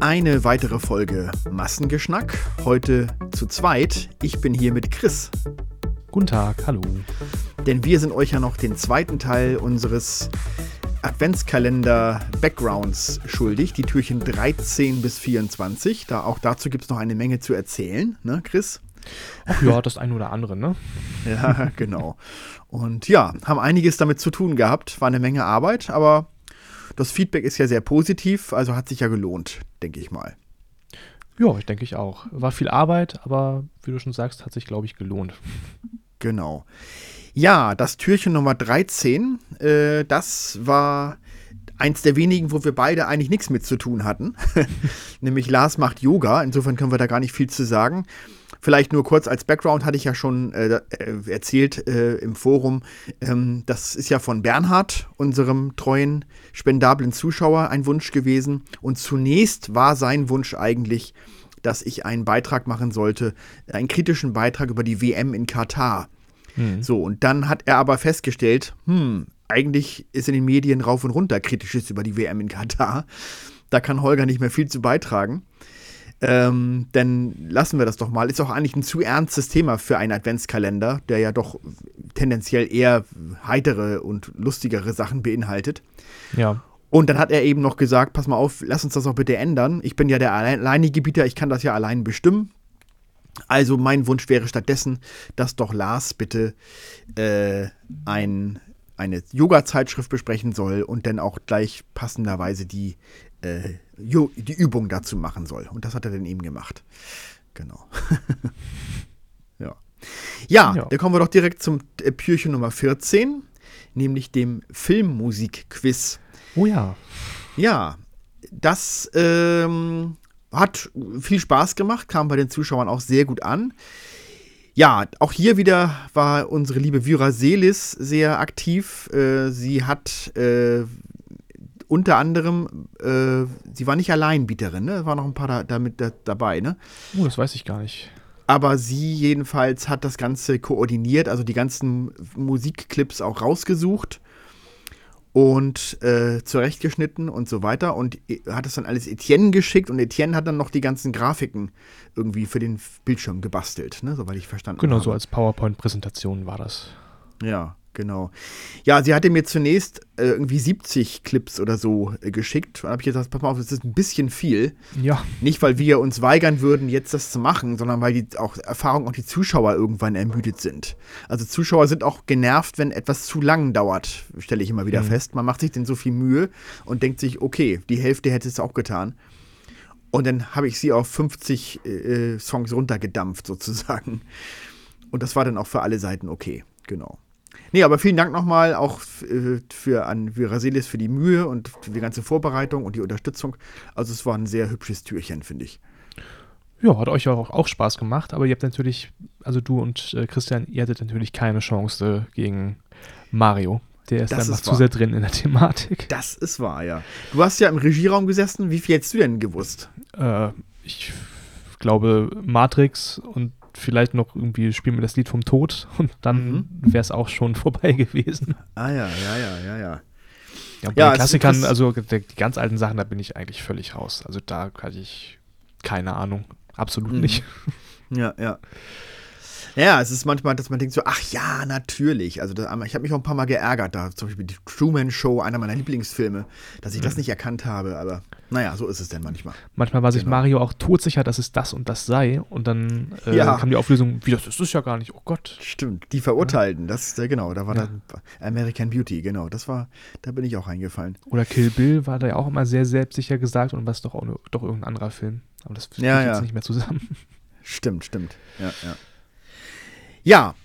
Eine weitere Folge Massengeschnack. Heute zu zweit. Ich bin hier mit Chris. Guten Tag, hallo. Denn wir sind euch ja noch den zweiten Teil unseres Adventskalender Backgrounds schuldig, die Türchen 13 bis 24. Da, auch dazu gibt es noch eine Menge zu erzählen, ne, Chris? Ach ja, das eine oder andere, ne? ja, genau. Und ja, haben einiges damit zu tun gehabt, war eine Menge Arbeit, aber das Feedback ist ja sehr positiv, also hat sich ja gelohnt, denke ich mal. Ja, ich denke ich auch. War viel Arbeit, aber wie du schon sagst, hat sich, glaube ich, gelohnt. Genau. Ja, das Türchen Nummer 13, äh, das war eins der wenigen, wo wir beide eigentlich nichts mit zu tun hatten. Nämlich Lars macht Yoga. Insofern können wir da gar nicht viel zu sagen. Vielleicht nur kurz als Background hatte ich ja schon äh, äh, erzählt äh, im Forum. Ähm, das ist ja von Bernhard, unserem treuen, spendablen Zuschauer, ein Wunsch gewesen. Und zunächst war sein Wunsch eigentlich, dass ich einen Beitrag machen sollte, einen kritischen Beitrag über die WM in Katar. Mhm. So, und dann hat er aber festgestellt, hm, eigentlich ist in den Medien rauf und runter kritisches über die WM in Katar. Da kann Holger nicht mehr viel zu beitragen. Ähm, denn lassen wir das doch mal. Ist auch eigentlich ein zu ernstes Thema für einen Adventskalender, der ja doch tendenziell eher heitere und lustigere Sachen beinhaltet. Ja. Und dann hat er eben noch gesagt: Pass mal auf, lass uns das auch bitte ändern. Ich bin ja der alleinige Gebieter, ich kann das ja allein bestimmen. Also mein Wunsch wäre stattdessen, dass doch Lars bitte äh, ein, eine Yoga-Zeitschrift besprechen soll und dann auch gleich passenderweise die, äh, die Übung dazu machen soll. Und das hat er dann eben gemacht. Genau. ja. ja. Ja, dann kommen wir doch direkt zum äh, Pürchen Nummer 14, nämlich dem Filmmusik-Quiz. Oh ja. Ja, das ähm, hat viel Spaß gemacht, kam bei den Zuschauern auch sehr gut an. Ja, auch hier wieder war unsere liebe Vyra Selis sehr aktiv. Äh, sie hat äh, unter anderem, äh, sie war nicht Alleinbieterin, ne? War noch ein paar da, damit da, dabei, ne? Oh, das weiß ich gar nicht. Aber sie jedenfalls hat das Ganze koordiniert, also die ganzen Musikclips auch rausgesucht und äh, zurechtgeschnitten und so weiter und hat es dann alles Etienne geschickt und Etienne hat dann noch die ganzen Grafiken irgendwie für den Bildschirm gebastelt, ne, soweit ich verstanden genau, habe. Genau, so als PowerPoint-Präsentation war das. Ja, Genau. Ja, sie hatte mir zunächst äh, irgendwie 70 Clips oder so äh, geschickt. Da habe ich gesagt, pass mal auf, das ist ein bisschen viel. Ja. Nicht, weil wir uns weigern würden, jetzt das zu machen, sondern weil die auch Erfahrung auch die Zuschauer irgendwann ermüdet sind. Also Zuschauer sind auch genervt, wenn etwas zu lang dauert, stelle ich immer wieder mhm. fest. Man macht sich denn so viel Mühe und denkt sich, okay, die Hälfte hätte es auch getan. Und dann habe ich sie auf 50 äh, Songs runtergedampft, sozusagen. Und das war dann auch für alle Seiten okay. Genau. Nee, aber vielen Dank nochmal auch äh, für an Viraselis für die Mühe und die ganze Vorbereitung und die Unterstützung. Also es war ein sehr hübsches Türchen, finde ich. Ja, hat euch auch, auch Spaß gemacht, aber ihr habt natürlich, also du und äh, Christian, ihr hattet natürlich keine Chance gegen Mario. Der ist das einfach zu sehr drin in der Thematik. Das ist wahr, ja. Du hast ja im Regieraum gesessen. Wie viel hättest du denn gewusst? Äh, ich glaube Matrix und vielleicht noch irgendwie spielen wir das Lied vom Tod und dann mhm. wäre es auch schon vorbei gewesen. Ah ja, ja, ja, ja, ja. Ja, bei ja, den Klassikern, also die ganz alten Sachen, da bin ich eigentlich völlig raus. Also da hatte ich keine Ahnung. Absolut mhm. nicht. Ja, ja. Ja, es ist manchmal, dass man denkt so, ach ja, natürlich. Also das, ich habe mich auch ein paar Mal geärgert, da zum Beispiel die Truman Show, einer meiner Lieblingsfilme, dass ich mhm. das nicht erkannt habe. Aber naja, so ist es denn manchmal. Manchmal war sich genau. Mario auch todsicher, dass es das und das sei. Und dann äh, ja. kam die Auflösung, wie das ist es ja gar nicht. Oh Gott. Stimmt, die Verurteilten, ja. das, äh, genau, da war ja. American Beauty, genau. Das war, da bin ich auch eingefallen. Oder Kill Bill war da ja auch immer sehr selbstsicher gesagt und was doch auch doch irgendein anderer Film. Aber das führt ja, jetzt nicht mehr zusammen. Stimmt, stimmt. Ja, ja. Ja,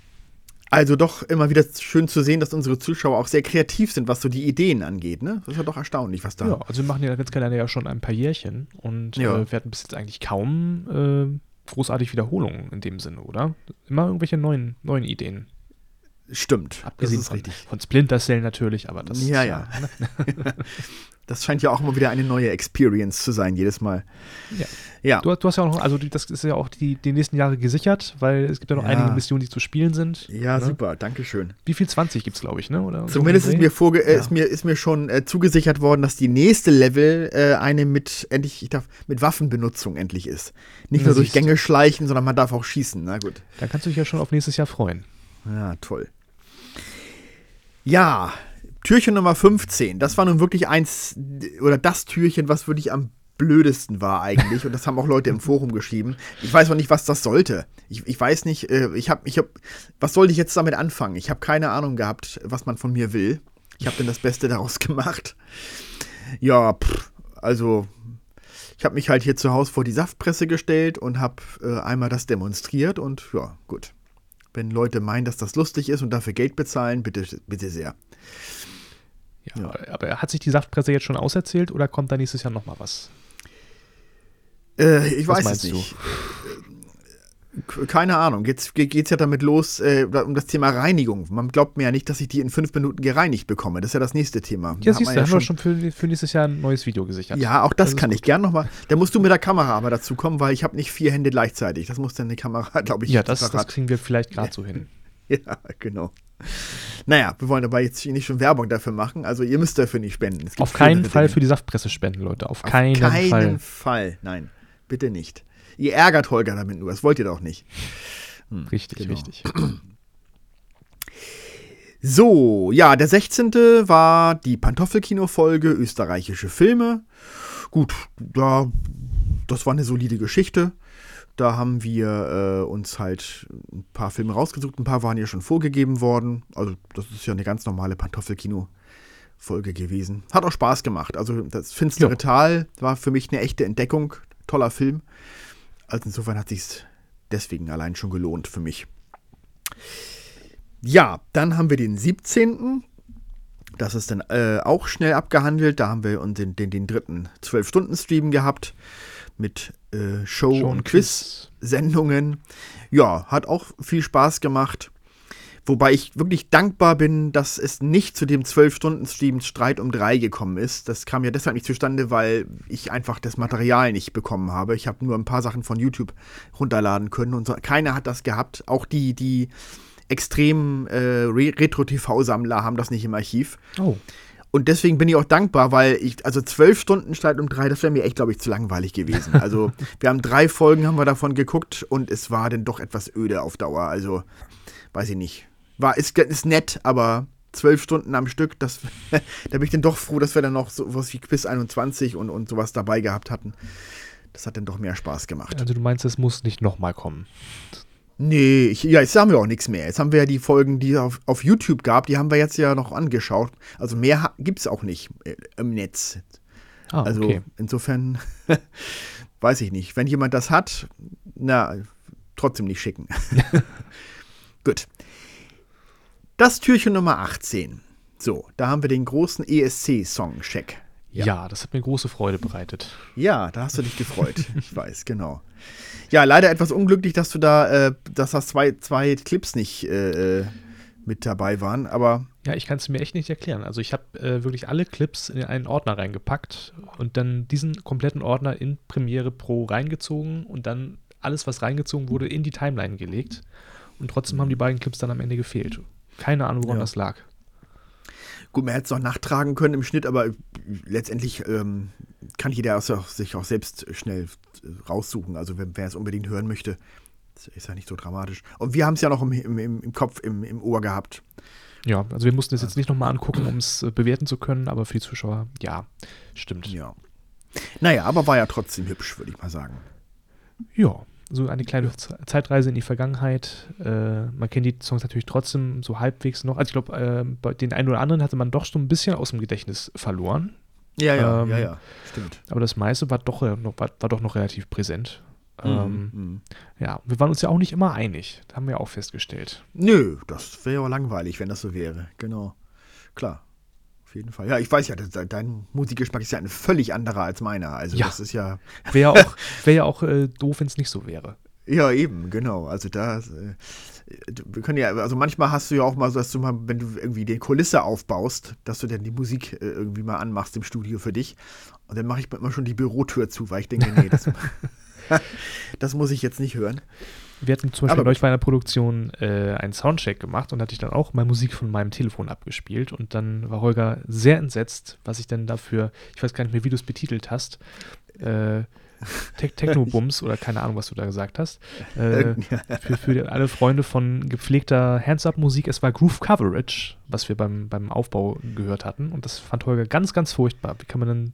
also doch immer wieder schön zu sehen, dass unsere Zuschauer auch sehr kreativ sind, was so die Ideen angeht. Ne? Das ist ja doch erstaunlich, was da. Ja, also wir machen den Adventskalender ja schon ein paar Jährchen und ja. äh, wir hatten bis jetzt eigentlich kaum äh, großartig Wiederholungen in dem Sinne, oder? Immer irgendwelche neuen, neuen Ideen. Stimmt. Abgesehen das ist von, richtig. Von Splinter Cell natürlich, aber das ja, ja. ja. das scheint ja auch immer wieder eine neue Experience zu sein, jedes Mal. Ja. Ja. Du, du, hast ja auch noch, also das ist ja auch die, die nächsten Jahre gesichert, weil es gibt ja noch ja. einige Missionen, die zu spielen sind. Ja, ne? super, danke schön. Wie viel 20 gibt es, glaube ich, ne? Oder Zumindest so ist, mir vorge äh, ja. ist, mir, ist mir schon äh, zugesichert worden, dass die nächste Level äh, eine mit endlich, ich darf, mit Waffenbenutzung endlich ist. Nicht nur durch Gänge schleichen, sondern man darf auch schießen. Na gut. Da kannst du dich ja schon auf nächstes Jahr freuen. Ja, toll. Ja, Türchen Nummer 15, das war nun wirklich eins, oder das Türchen, was wirklich am blödesten war eigentlich. Und das haben auch Leute im Forum geschrieben. Ich weiß auch nicht, was das sollte. Ich, ich weiß nicht, äh, ich habe, ich hab, was sollte ich jetzt damit anfangen? Ich habe keine Ahnung gehabt, was man von mir will. Ich habe dann das Beste daraus gemacht. Ja, pff, also ich habe mich halt hier zu Hause vor die Saftpresse gestellt und habe äh, einmal das demonstriert und ja, gut. Wenn Leute meinen, dass das lustig ist und dafür Geld bezahlen, bitte, bitte sehr. Ja, ja. aber hat sich die Saftpresse jetzt schon auserzählt oder kommt da nächstes Jahr nochmal was? Äh, ich was weiß es nicht. Du? Keine Ahnung. Jetzt geht es ja damit los, äh, um das Thema Reinigung. Man glaubt mir ja nicht, dass ich die in fünf Minuten gereinigt bekomme. Das ist ja das nächste Thema. Ja, siehst du, da haben wir schon für, für, nächstes Jahr ein neues Video gesichert. Ja, auch das, das kann ich gern nochmal. Da musst du mit der Kamera aber dazu kommen, weil ich habe nicht vier Hände gleichzeitig. Das muss dann eine Kamera, glaube ich, Ja, das, das kriegen wir vielleicht gerade so hin. Ja, genau. Naja, wir wollen aber jetzt nicht schon Werbung dafür machen. Also ihr müsst dafür nicht spenden. Auf keinen Fall Dinge. für die Saftpresse spenden, Leute. Auf, Auf keinen, keinen Fall. Auf keinen Fall. Nein, bitte nicht. Ihr ärgert Holger damit nur. Das wollt ihr doch nicht. Hm, richtig, genau. richtig. So, ja, der 16. war die Pantoffelkino-Folge österreichische Filme. Gut, da, das war eine solide Geschichte. Da haben wir äh, uns halt ein paar Filme rausgesucht, ein paar waren ja schon vorgegeben worden. Also, das ist ja eine ganz normale Pantoffelkino-Folge gewesen. Hat auch Spaß gemacht. Also, das Finstere jo. Tal war für mich eine echte Entdeckung. Toller Film. Also, insofern hat sich deswegen allein schon gelohnt für mich. Ja, dann haben wir den 17. Das ist dann äh, auch schnell abgehandelt. Da haben wir den, den, den dritten 12-Stunden-Stream gehabt mit äh, Show, Show, und Quiz-Sendungen. Ja, hat auch viel Spaß gemacht. Wobei ich wirklich dankbar bin, dass es nicht zu dem 12-Stunden-Stream Streit um drei gekommen ist. Das kam ja deshalb nicht zustande, weil ich einfach das Material nicht bekommen habe. Ich habe nur ein paar Sachen von YouTube runterladen können und so. keiner hat das gehabt. Auch die, die extremen äh, Retro-TV-Sammler haben das nicht im Archiv. Oh. Und deswegen bin ich auch dankbar, weil ich, also zwölf Stunden Streit um drei, das wäre mir echt, glaube ich, zu langweilig gewesen. Also wir haben drei Folgen, haben wir davon geguckt und es war dann doch etwas öde auf Dauer. Also, weiß ich nicht. War, ist, ist nett, aber zwölf Stunden am Stück, das, da bin ich dann doch froh, dass wir dann noch sowas wie Quiz 21 und, und sowas dabei gehabt hatten. Das hat dann doch mehr Spaß gemacht. Also du meinst, es muss nicht nochmal kommen? Nee, ich, ja, jetzt haben wir auch nichts mehr. Jetzt haben wir ja die Folgen, die es auf, auf YouTube gab, die haben wir jetzt ja noch angeschaut. Also mehr gibt es auch nicht äh, im Netz. Ah, also okay. insofern weiß ich nicht. Wenn jemand das hat, na, trotzdem nicht schicken. Gut. Das Türchen Nummer 18. So, da haben wir den großen ESC-Song-Check. Ja. ja. das hat mir große Freude bereitet. Ja, da hast du dich gefreut. ich weiß, genau. Ja, leider etwas unglücklich, dass du da, äh, dass das zwei, zwei Clips nicht äh, äh mit dabei waren, aber. Ja, ich kann es mir echt nicht erklären. Also ich habe äh, wirklich alle Clips in einen Ordner reingepackt und dann diesen kompletten Ordner in Premiere Pro reingezogen und dann alles, was reingezogen wurde, in die Timeline gelegt. Und trotzdem haben die beiden Clips dann am Ende gefehlt. Keine Ahnung, woran ja. das lag. Gut, man hätte es auch nachtragen können im Schnitt, aber letztendlich ähm, kann jeder sich auch selbst schnell raussuchen. Also wer, wer es unbedingt hören möchte, ist ja nicht so dramatisch. Und wir haben es ja noch im, im, im Kopf, im, im Ohr gehabt. Ja, also wir mussten es jetzt nicht nochmal angucken, um es äh, bewerten zu können, aber für die Zuschauer, ja, stimmt. Ja. Naja, aber war ja trotzdem hübsch, würde ich mal sagen. Ja, so eine kleine Zeitreise in die Vergangenheit. Äh, man kennt die Songs natürlich trotzdem so halbwegs noch. Also ich glaube, äh, bei den einen oder anderen hatte man doch schon ein bisschen aus dem Gedächtnis verloren. Ja, ja, ähm, ja, ja, stimmt. Aber das meiste war doch, äh, noch, war, war doch noch relativ präsent. Mhm, ähm, mhm. Ja, wir waren uns ja auch nicht immer einig. Das haben wir auch festgestellt. Nö, das wäre ja langweilig, wenn das so wäre. Genau. Klar. Auf jeden Fall. Ja, ich weiß ja, dein Musikgeschmack ist ja ein völlig anderer als meiner. Also ja. das ist ja. Wäre auch, wär ja auch äh, doof, wenn es nicht so wäre. Ja, eben, genau. Also da, äh, wir können ja, also manchmal hast du ja auch mal so, dass du mal, wenn du irgendwie die Kulisse aufbaust, dass du dann die Musik äh, irgendwie mal anmachst im Studio für dich. Und dann mache ich immer schon die Bürotür zu, weil ich denke, nee, das, das muss ich jetzt nicht hören. Wir hatten zum Beispiel neulich bei einer Produktion äh, einen Soundcheck gemacht und hatte ich dann auch mal Musik von meinem Telefon abgespielt und dann war Holger sehr entsetzt, was ich denn dafür, ich weiß gar nicht mehr, wie du es betitelt hast, äh, Te Techno-Bums oder keine Ahnung, was du da gesagt hast. Äh, für, für alle Freunde von gepflegter Hands-Up-Musik, es war Groove Coverage, was wir beim, beim Aufbau gehört hatten und das fand Holger ganz, ganz furchtbar. Wie kann man denn,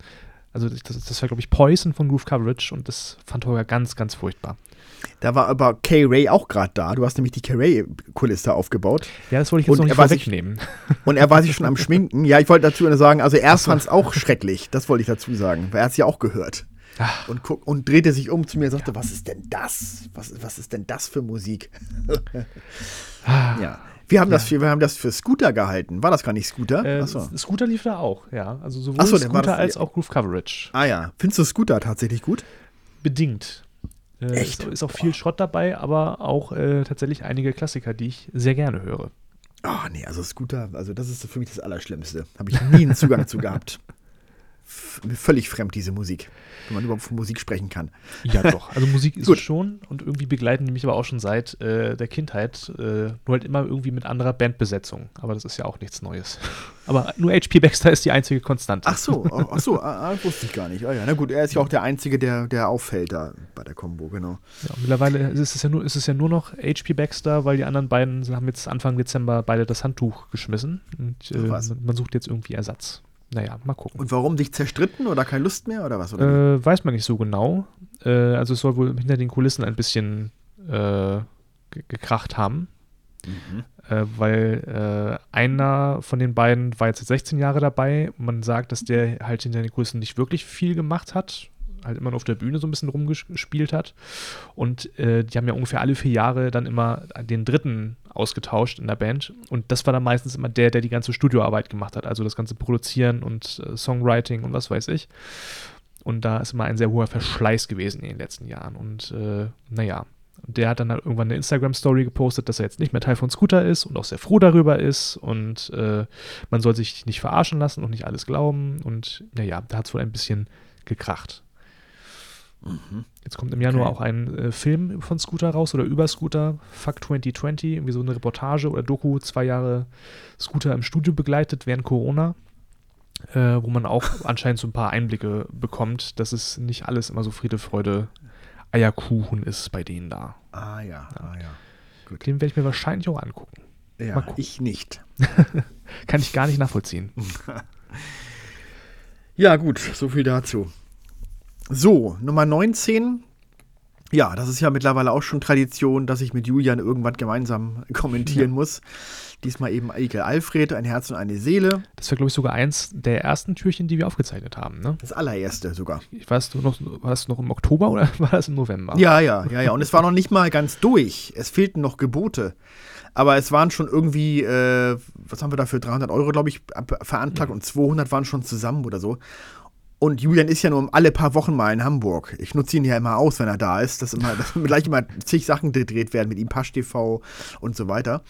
also das, das war glaube ich Poison von Groove Coverage und das fand Holger ganz, ganz furchtbar. Da war aber Kay Ray auch gerade da. Du hast nämlich die Kay Ray-Kulisse aufgebaut. Ja, das wollte ich jetzt und noch nicht wegnehmen. Und er war sich schon am Schminken. Ja, ich wollte dazu sagen, also er fand es auch schrecklich. Das wollte ich dazu sagen, weil er hat es ja auch gehört. Und, guck, und drehte sich um zu mir und sagte, ja. was ist denn das? Was, was ist denn das für Musik? Ah. ja. Wir haben, ja. das für, wir haben das für Scooter gehalten. War das gar nicht Scooter? Äh, Scooter lief da auch, ja. Also sowohl so, Scooter als auch Groove Coverage. Ah ja. Findest du Scooter tatsächlich gut? Bedingt. Äh, Echt? Ist auch viel Schrott dabei, aber auch äh, tatsächlich einige Klassiker, die ich sehr gerne höre. Ah, oh, nee, also Scooter, also das ist für mich das Allerschlimmste. Habe ich nie einen Zugang zu gehabt. völlig fremd, diese Musik. Wenn man überhaupt von Musik sprechen kann. Ja, doch. Also Musik ist es schon und irgendwie begleiten die mich aber auch schon seit äh, der Kindheit. Äh, nur halt immer irgendwie mit anderer Bandbesetzung. Aber das ist ja auch nichts Neues. Aber nur HP Baxter ist die einzige Konstante. Ach so, ach so, ah, ah, wusste ich gar nicht. Oh ja, na gut, er ist ja auch der Einzige, der, der auffällt da bei der Combo, genau. Ja, mittlerweile ist es, ja nur, ist es ja nur noch HP Baxter, weil die anderen beiden haben jetzt Anfang Dezember beide das Handtuch geschmissen. Und äh, man sucht jetzt irgendwie Ersatz. Naja, mal gucken. Und warum dich zerstritten oder keine Lust mehr oder was? Oder äh, weiß man nicht so genau. Äh, also es soll wohl hinter den Kulissen ein bisschen äh, gekracht haben. Mhm. Äh, weil äh, einer von den beiden war jetzt 16 Jahre dabei. Man sagt, dass der halt hinter den Kulissen nicht wirklich viel gemacht hat halt immer nur auf der Bühne so ein bisschen rumgespielt hat. Und äh, die haben ja ungefähr alle vier Jahre dann immer den dritten ausgetauscht in der Band. Und das war dann meistens immer der, der die ganze Studioarbeit gemacht hat, also das ganze Produzieren und äh, Songwriting und was weiß ich. Und da ist immer ein sehr hoher Verschleiß gewesen in den letzten Jahren. Und äh, naja, der hat dann halt irgendwann eine Instagram-Story gepostet, dass er jetzt nicht mehr Teil von Scooter ist und auch sehr froh darüber ist. Und äh, man soll sich nicht verarschen lassen und nicht alles glauben. Und naja, da hat es wohl ein bisschen gekracht. Mhm. Jetzt kommt im Januar okay. auch ein äh, Film von Scooter raus oder über Scooter, Fuck 2020, irgendwie so eine Reportage oder Doku, zwei Jahre Scooter im Studio begleitet während Corona, äh, wo man auch anscheinend so ein paar Einblicke bekommt, dass es nicht alles immer so Friede, Freude, Eierkuchen ist bei denen da. Ah ja, ah ja. Gut. Den werde ich mir wahrscheinlich auch angucken. Ja, ich nicht. Kann ich gar nicht nachvollziehen. ja, gut, so viel dazu. So, Nummer 19. Ja, das ist ja mittlerweile auch schon Tradition, dass ich mit Julian irgendwann gemeinsam kommentieren ja. muss. Diesmal eben Eike Alfred, ein Herz und eine Seele. Das war, glaube ich, sogar eins der ersten Türchen, die wir aufgezeichnet haben, ne? Das allererste sogar. Ich weiß du noch, war das noch im Oktober oder war das im November? Ja, ja, ja, ja. Und es war noch nicht mal ganz durch. Es fehlten noch Gebote. Aber es waren schon irgendwie, äh, was haben wir da für 300 Euro, glaube ich, verantragt ja. und 200 waren schon zusammen oder so. Und Julian ist ja nur alle paar Wochen mal in Hamburg. Ich nutze ihn ja immer aus, wenn er da ist, dass, immer, dass gleich immer zig Sachen gedreht werden mit ihm, Pasch TV und so weiter.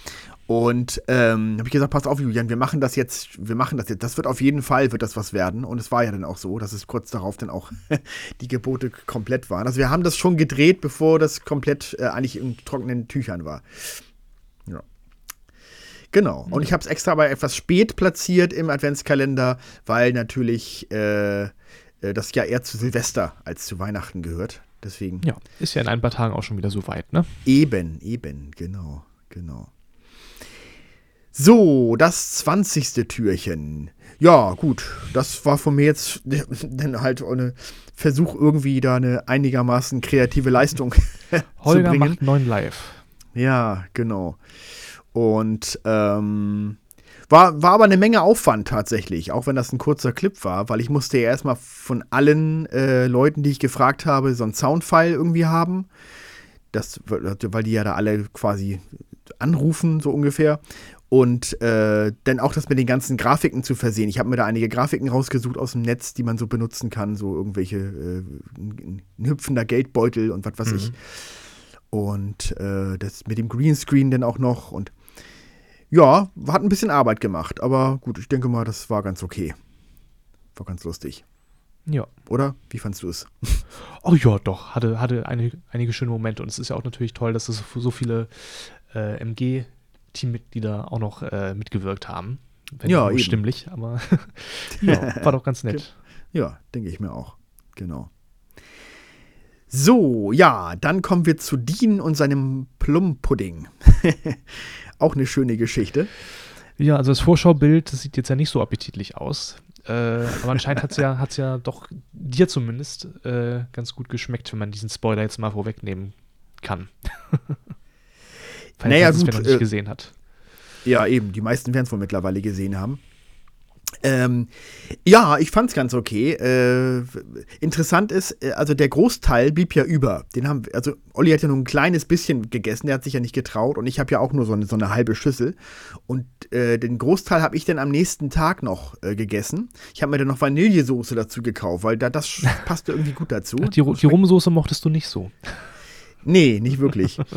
Und ähm, habe ich gesagt, pass auf, Julian, wir machen das jetzt, wir machen das jetzt. Das wird auf jeden Fall, wird das was werden. Und es war ja dann auch so, dass es kurz darauf dann auch die Gebote komplett waren. Also wir haben das schon gedreht, bevor das komplett äh, eigentlich in trockenen Tüchern war. Ja. Genau. Und ich habe es extra aber etwas spät platziert im Adventskalender, weil natürlich äh, das ja eher zu Silvester als zu Weihnachten gehört. Deswegen. Ja, ist ja in ein paar Tagen auch schon wieder so weit, ne? Eben, eben, genau, genau. So, das 20. Türchen. Ja, gut, das war von mir jetzt dann halt ein Versuch, irgendwie da eine einigermaßen kreative Leistung Holger zu bringen. macht neun live. Ja, genau. Und ähm, war, war aber eine Menge Aufwand tatsächlich, auch wenn das ein kurzer Clip war, weil ich musste ja erstmal von allen äh, Leuten, die ich gefragt habe, so ein Soundfile irgendwie haben. Das, weil die ja da alle quasi anrufen, so ungefähr. Und äh, dann auch das mit den ganzen Grafiken zu versehen. Ich habe mir da einige Grafiken rausgesucht aus dem Netz, die man so benutzen kann, so irgendwelche äh, ein, ein hüpfender Geldbeutel und was weiß mhm. ich. Und äh, das mit dem Greenscreen dann auch noch und ja, hat ein bisschen Arbeit gemacht, aber gut, ich denke mal, das war ganz okay. War ganz lustig. Ja. Oder? Wie fandst du es? Oh ja, doch. Hatte, hatte einige, einige schöne Momente. Und es ist ja auch natürlich toll, dass es so viele äh, MG-Teammitglieder auch noch äh, mitgewirkt haben. Wenn Ja, eben. stimmlich, aber ja, war doch ganz nett. Ja, denke ich mir auch. Genau. So, ja, dann kommen wir zu Dean und seinem Plumpudding. auch eine schöne Geschichte. Ja, also das Vorschaubild, das sieht jetzt ja nicht so appetitlich aus. Äh, aber anscheinend hat es ja, hat's ja doch dir zumindest äh, ganz gut geschmeckt, wenn man diesen Spoiler jetzt mal vorwegnehmen kann. Falls Naja, es gut, wer noch nicht äh, gesehen hat. Ja, eben, die meisten werden es wohl mittlerweile gesehen haben. Ähm, ja, ich fand's ganz okay. Äh, interessant ist, äh, also der Großteil blieb ja über. Den haben, also Olli hat ja nur ein kleines bisschen gegessen, der hat sich ja nicht getraut und ich habe ja auch nur so eine, so eine halbe Schüssel. Und äh, den Großteil habe ich dann am nächsten Tag noch äh, gegessen. Ich habe mir dann noch Vanillesoße dazu gekauft, weil da, das passte irgendwie gut dazu. Die, Ru- die Rumsoße mochtest du nicht so. Nee, nicht wirklich.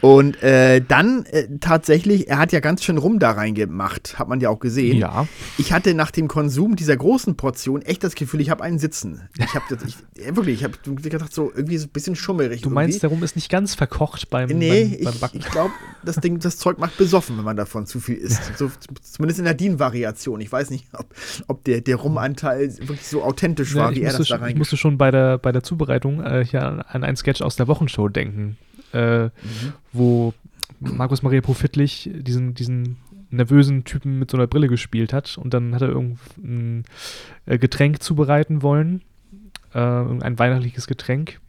Und äh, dann äh, tatsächlich, er hat ja ganz schön rum da reingemacht, hat man ja auch gesehen. Ja. Ich hatte nach dem Konsum dieser großen Portion echt das Gefühl, ich habe einen Sitzen. Ich habe ich, wirklich, ich habe gedacht, so irgendwie so ein bisschen schummerig. Du meinst, irgendwie. der Rum ist nicht ganz verkocht beim, Nee, beim, ich, beim Backen. ich glaube, das Ding, das Zeug macht besoffen, wenn man davon zu viel isst. So, zumindest in der DIN-Variation. Ich weiß nicht, ob, ob der, der Rumanteil wirklich so authentisch war, Ja, wie ich, er musste das da schon, ich rein. musste schon bei der, bei der Zubereitung äh, hier an, an einen Sketch aus der Wochenshow denken, äh, Mhm. wo Markus Maria Profitlich diesen, diesen nervösen Typen mit so einer Brille gespielt hat und dann hat er irgendein äh, Getränk zubereiten wollen, äh, irgendein weihnachtliches Getränk.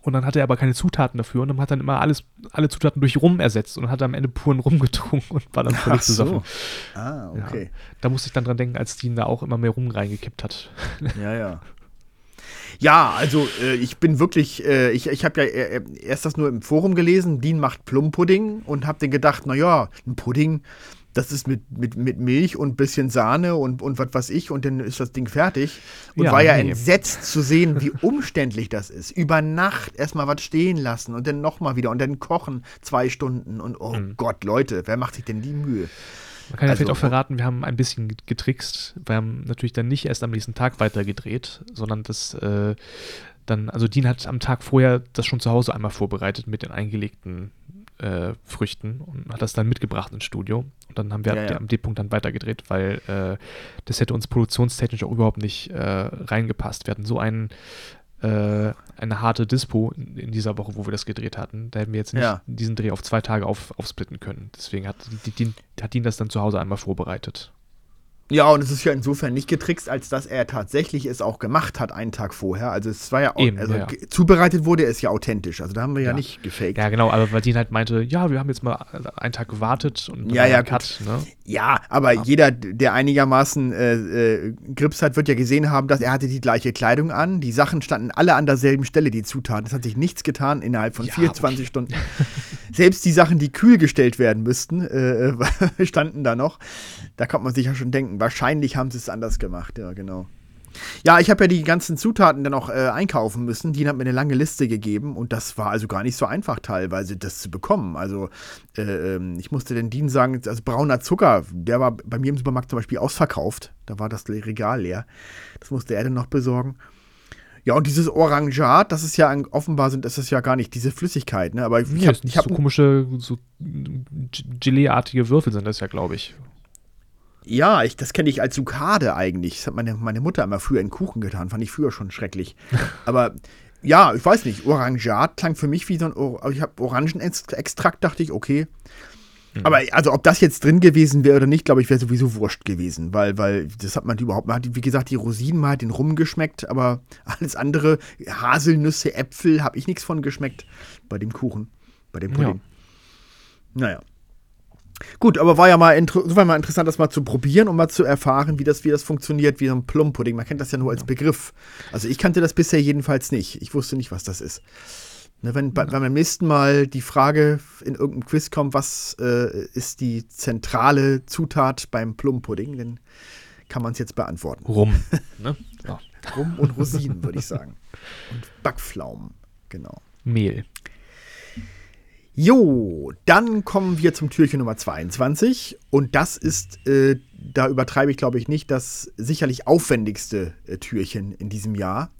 Und dann hatte er aber keine Zutaten dafür und dann hat dann immer alles, alle Zutaten durch Rum ersetzt und hat am Ende puren Rum getrunken und war dann völlig Ach so. Ah, okay. Da musste ich dann dran denken, als Dean da auch immer mehr Rum reingekippt hat. Ja, ja. Ja, also äh, ich bin wirklich, äh, ich, ich habe ja äh, erst das nur im Forum gelesen, Dean macht Plumpudding und habe dann gedacht, naja, ein Pudding, das ist mit, mit, mit Milch und bisschen Sahne und, und was weiß ich und dann ist das Ding fertig. Und Ja, war ja nee. entsetzt zu sehen, wie umständlich das ist. Über Nacht erstmal was stehen lassen und dann nochmal wieder und dann kochen zwei Stunden und oh Mhm. Gott, Leute, wer macht sich denn die Mühe? Man kann ja Also- vielleicht auch verraten, wir haben ein bisschen get- getrickst. Wir haben natürlich dann nicht erst am nächsten Tag weiter gedreht, sondern das äh, dann, also Dean hat am Tag vorher das schon zu Hause einmal vorbereitet mit den eingelegten äh, Früchten und hat das dann mitgebracht ins Studio. Und dann haben wir Ja, ja. am D-Punkt dann weitergedreht, weil äh, das hätte uns produktionstechnisch auch überhaupt nicht äh, reingepasst. Wir hatten so einen äh, eine harte Dispo in, dieser Woche, wo wir das gedreht hatten. Da hätten wir jetzt nicht Ja. diesen Dreh auf zwei Tage auf, aufsplitten können. Deswegen hat, die, die, hat ihn das dann zu Hause einmal vorbereitet. Ja, und es ist ja insofern nicht getrickst, als dass er tatsächlich es auch gemacht hat einen Tag vorher. Also es war ja, Eben, also ja, ja. zubereitet wurde es ja authentisch. Also da haben wir ja, Ja. nicht gefaked. Ja, genau, aber weil Dean halt meinte, ja, wir haben jetzt mal einen Tag gewartet und Ja, ja, Cut. Ne? Ja, aber jeder, der einigermaßen äh, äh, Grips hat, wird ja gesehen haben, dass er hatte die gleiche Kleidung an. Die Sachen standen alle an derselben Stelle, die Zutaten. Es hat sich nichts getan innerhalb von Ja, 24 okay. Stunden. Selbst die Sachen, die kühl gestellt werden müssten, äh, standen da noch. Da kommt man sich ja schon denken, wahrscheinlich haben sie es anders gemacht. Ja, genau. Ja, ich habe ja die ganzen Zutaten dann auch äh, einkaufen müssen. Die hat mir eine lange Liste gegeben und das war also gar nicht so einfach teilweise, das zu bekommen. Also äh, ähm, ich musste den Dean sagen, also brauner Zucker, der war bei mir im Supermarkt zum Beispiel ausverkauft. Da war das Regal leer. Das musste er dann noch besorgen. Ja, und dieses Orangat, das ist ja offenbar sind, das ist ja gar nicht diese Flüssigkeit, ne? Aber ich Ja, habe ich ich hab, so komische, so Gelee-artige Würfel sind das ja, glaube ich. Ja, ich, das kenne ich als Sukade eigentlich. Das hat meine, meine Mutter immer früher in Kuchen getan. Fand ich früher schon schrecklich. Aber ja, ich weiß nicht. Orangat klang für mich wie so ein. Or ich habe Orangenextrakt, dachte ich, okay. Aber also, ob das jetzt drin gewesen wäre oder nicht, glaube ich, wäre sowieso wurscht gewesen, weil, weil das hat man überhaupt, man hat, wie gesagt, die Rosinen mal den Rum geschmeckt, aber alles andere, Haselnüsse, Äpfel, habe ich nichts von geschmeckt bei dem Kuchen, bei dem Pudding. Naja. Gut, aber war ja mal, war mal interessant, das mal zu probieren und mal zu erfahren, wie das, wie das funktioniert, wie so ein Plumpudding. Man kennt das ja nur als Begriff. Also ich kannte das bisher jedenfalls nicht. Ich wusste nicht, was das ist. Ne, wenn, bei, wenn beim nächsten Mal die Frage in irgendeinem Quiz kommt, was äh, ist die zentrale Zutat beim Plumpudding, dann kann man es jetzt beantworten. Rum. ne? ja. Rum und Rosinen, würde ich sagen. Und Backpflaumen, genau. Mehl. Jo, dann kommen wir zum Türchen Nummer 22 und das ist, äh, da übertreibe ich glaube ich nicht, das sicherlich aufwendigste äh, Türchen in diesem Jahr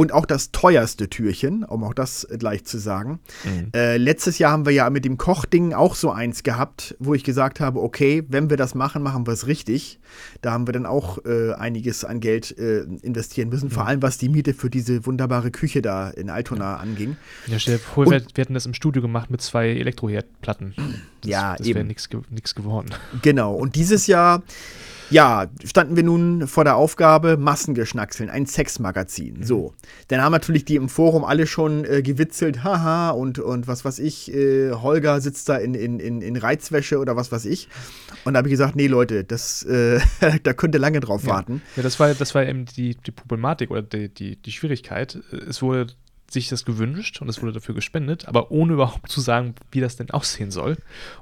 und auch das teuerste Türchen, um auch das gleich zu sagen. Mhm. Äh, letztes Jahr haben wir ja mit dem Kochding auch so eins gehabt, wo ich gesagt habe, okay, wenn wir das machen, machen wir es richtig. Da haben wir dann auch äh, einiges an Geld äh, investieren müssen, mhm. vor allem was die Miete für diese wunderbare Küche da in Altona anging. Ja, stell dir vor, wir, wir hätten das im Studio gemacht mit zwei Elektroherdplatten. Das, ja, das wäre nichts geworden. Genau. Und dieses Jahr ja, standen wir nun vor der Aufgabe, Massengeschnackseln, ein Sexmagazin. Mhm. So. Dann haben natürlich die im Forum alle schon äh, gewitzelt, haha, und, und was weiß ich, äh, Holger sitzt da in, in, in, in Reizwäsche oder was weiß ich. Und da habe ich gesagt, nee, Leute, das, äh, da könnt ihr lange drauf ja. warten. Ja, das war, das war eben die, die Problematik oder die, die, die Schwierigkeit. Es wurde sich das gewünscht und es wurde dafür gespendet, aber ohne überhaupt zu sagen, wie das denn aussehen soll.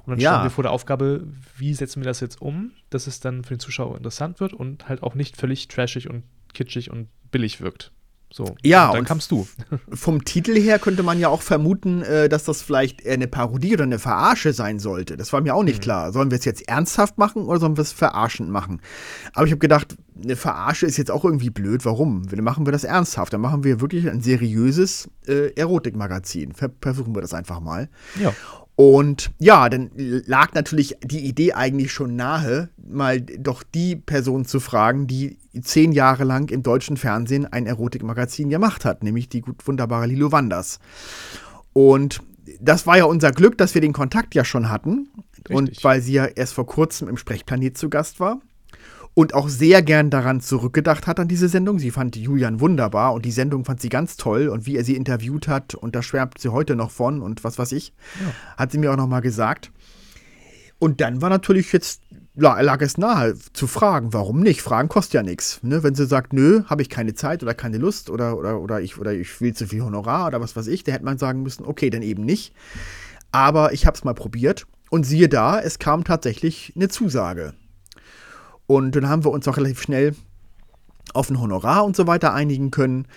Und dann ja. standen wir vor der Aufgabe, wie setzen wir das jetzt um, dass es dann für den Zuschauer interessant wird und halt auch nicht völlig trashig und kitschig und billig wirkt. So, ja, und dann kamst du. Vom Titel her könnte man ja auch vermuten, äh, dass das vielleicht eher eine Parodie oder eine Verarsche sein sollte. Das war mir auch nicht mhm. klar. Sollen wir es jetzt ernsthaft machen oder sollen wir es verarschend machen? Aber ich habe gedacht, eine Verarsche ist jetzt auch irgendwie blöd. Warum? Dann machen wir das ernsthaft. Dann machen wir wirklich ein seriöses äh, Erotikmagazin. Ver versuchen wir das einfach mal. Ja. Und ja, dann lag natürlich die Idee eigentlich schon nahe, mal doch die Person zu fragen, die zehn Jahre lang im deutschen Fernsehen ein Erotikmagazin gemacht hat, nämlich die gut wunderbare Lilo Wanders. Und das war ja unser Glück, dass wir den Kontakt ja schon hatten. Richtig. Und weil sie ja erst vor kurzem im Sprechplanet zu Gast war und auch sehr gern daran zurückgedacht hat an diese Sendung. Sie fand Julian wunderbar und die Sendung fand sie ganz toll und wie er sie interviewt hat und da schwärmt sie heute noch von und was weiß ich, ja. hat sie mir auch noch mal gesagt. Und dann war natürlich jetzt lag es nahe zu fragen, warum nicht? Fragen kostet ja nichts. Ne? Wenn sie sagt, nö, habe ich keine Zeit oder keine Lust oder, oder, oder, ich, oder ich will zu viel Honorar oder was weiß ich, da hätte man sagen müssen, okay, dann eben nicht. Aber ich habe es mal probiert und siehe da, es kam tatsächlich eine Zusage. Und dann haben wir uns auch relativ schnell auf ein Honorar und so weiter einigen können.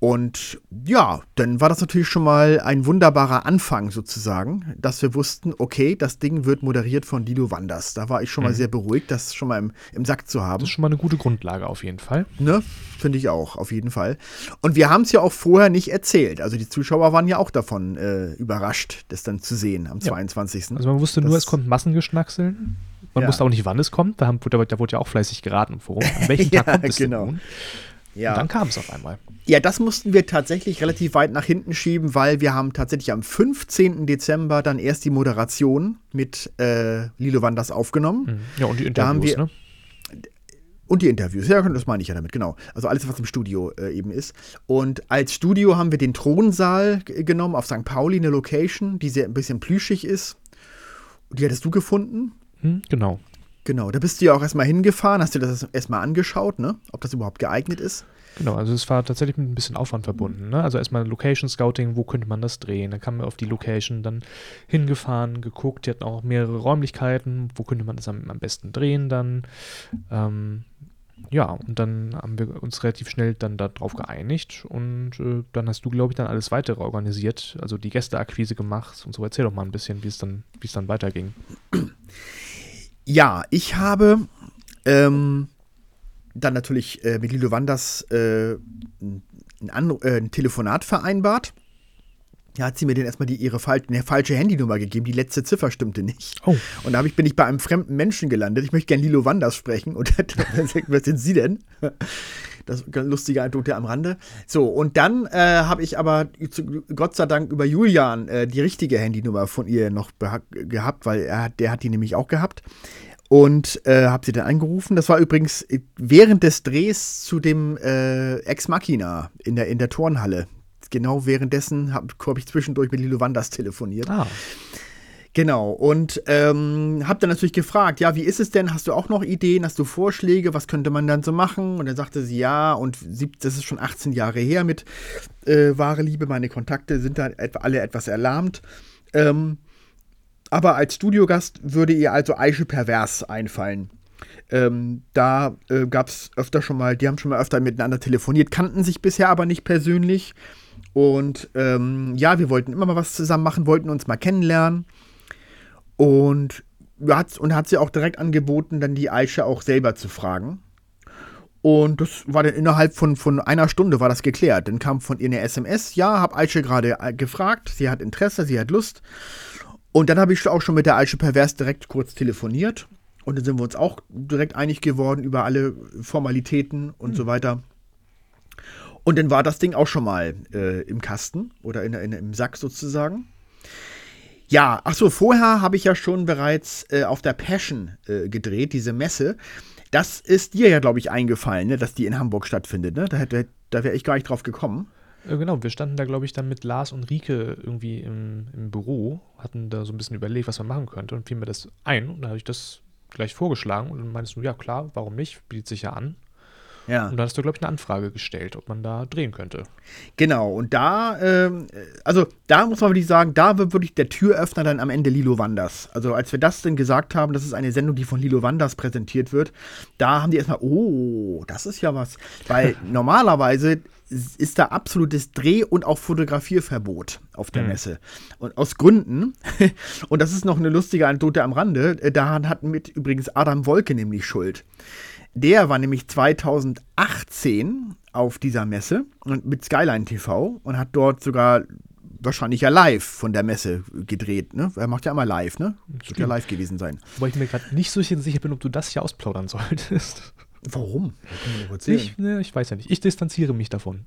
Und ja, dann war das natürlich schon mal ein wunderbarer Anfang sozusagen, dass wir wussten, okay, das Ding wird moderiert von Dido Wanders. Da war ich schon mhm. mal sehr beruhigt, das schon mal im, im Sack zu haben. Das ist schon mal eine gute Grundlage auf jeden Fall. Ne? Finde ich auch, auf jeden Fall. Und wir haben es ja auch vorher nicht erzählt. Also die Zuschauer waren ja auch davon äh, überrascht, das dann zu sehen am ja. 22. Also man wusste das nur, es kommt Massengeschnackseln. Man ja. wusste auch nicht, wann es kommt. Da, haben, da, wurde ja auch fleißig geraten im Forum. An welchem Tag kommt es genau. denn nun? Ja. Und dann kam es auf einmal. Ja, das mussten wir tatsächlich relativ weit nach hinten schieben, weil wir haben tatsächlich am 15. Dezember dann erst die Moderation mit äh, Lilo Wanders aufgenommen. Mhm. Ja, und die Interviews, wir, ne? Und die Interviews, ja, das meine ich ja damit, genau. Also alles, was im Studio äh, eben ist. Und als Studio haben wir den Thronsaal genommen auf St. Pauli, eine Location, die sehr ein bisschen plüschig ist. Die hattest du gefunden? Hm, genau. Genau, da bist du ja auch erstmal hingefahren, hast dir das erstmal angeschaut, ne? Ob das überhaupt geeignet ist. Genau, also es war tatsächlich mit ein bisschen Aufwand verbunden. Ne? Also erstmal Location Scouting, wo könnte man das drehen? Dann kamen wir auf die Location, dann hingefahren, geguckt, die hatten auch mehrere Räumlichkeiten, wo könnte man das am, am besten drehen dann. Ähm, ja, und dann haben wir uns relativ schnell dann darauf geeinigt und äh, dann hast du, glaube ich, dann alles weitere organisiert, also die Gästeakquise gemacht und so. Erzähl doch mal ein bisschen, wie es dann, wie es dann weiterging. Ja, ich habe ähm, dann natürlich äh, mit Lilo Wanders äh, ein, äh, ein Telefonat vereinbart. Da hat sie mir dann erstmal die, ihre eine falsche Handynummer gegeben. Die letzte Ziffer stimmte nicht. Oh. Und da ich, bin ich bei einem fremden Menschen gelandet. Ich möchte gerne Lilo Wanders sprechen. Und dann sagt, was sind Sie denn? Das lustige Anekdote am Rande. So, und dann äh, habe ich aber Gott sei Dank über Julian äh, die richtige Handynummer von ihr noch gehabt, weil er, der hat die nämlich auch gehabt. Und äh, habe sie dann angerufen. Das war übrigens äh, während des Drehs zu dem äh, Ex Machina in der, in der Turnhalle. Genau währenddessen habe hab ich zwischendurch mit Lilo Wanders telefoniert. Ah. Genau, und ähm, habe dann natürlich gefragt, ja, wie ist es denn? Hast du auch noch Ideen? Hast du Vorschläge? Was könnte man dann so machen? Und dann sagte sie, ja, und sie, das ist schon 18 Jahre her mit äh, wahre Liebe. Meine Kontakte sind da etwa, alle etwas erlahmt. Ähm, aber als Studiogast würde ihr also Eiche Pervers einfallen. Ähm, da äh, gab es öfter schon mal, die haben schon mal öfter miteinander telefoniert, kannten sich bisher aber nicht persönlich. Und ähm, ja, wir wollten immer mal was zusammen machen, wollten uns mal kennenlernen. Und hat, und hat sie auch direkt angeboten, dann die Aisha auch selber zu fragen. Und das war dann innerhalb von, von einer Stunde war das geklärt. Dann kam von ihr eine SMS, ja, hab Aisha gerade äh, gefragt, sie hat Interesse, sie hat Lust. Und dann habe ich auch schon mit der Aisha Pervers direkt kurz telefoniert. Und dann sind wir uns auch direkt einig geworden über alle Formalitäten und mhm. so weiter. Und dann war das Ding auch schon mal äh, im Kasten oder in, in, im Sack sozusagen. Ja, ach so, vorher habe ich ja schon bereits äh, auf der Passion äh, gedreht, diese Messe. Das ist dir ja, glaube ich, eingefallen, ne, dass die in Hamburg stattfindet. Ne? Da, da wäre ich gar nicht drauf gekommen. Äh, genau, wir standen da, glaube ich, dann mit Lars und Rike irgendwie im, im Büro, hatten da so ein bisschen überlegt, was man machen könnte und fiel mir das ein. Und da habe ich das gleich vorgeschlagen und dann meinst du, ja klar, warum nicht? Bietet sich ja an. Ja. Und da hast du, glaube ich, eine Anfrage gestellt, ob man da drehen könnte. Genau, und da, ähm, also da muss man wirklich sagen, da wird wirklich der Türöffner dann am Ende Lilo Wanders. Also als wir das dann gesagt haben, das ist eine Sendung, die von Lilo Wanders präsentiert wird, da haben die erstmal, oh, das ist ja was. Weil normalerweise ist da absolutes Dreh- und auch Fotografierverbot auf der mhm. Messe. Und aus Gründen, und das ist noch eine lustige Anekdote am Rande, äh, daran hat mit übrigens Adam Wolke nämlich Schuld. Der war nämlich 2018 auf dieser Messe und mit Skyline TV und hat dort sogar wahrscheinlich ja live von der Messe gedreht. Ne? Er macht ja immer live, ne? Wird ja live gewesen sein. Wobei ich mir gerade nicht so sicher bin, ob du das hier ausplaudern solltest. Warum? Ich, ne, ich weiß ja nicht. Ich distanziere mich davon.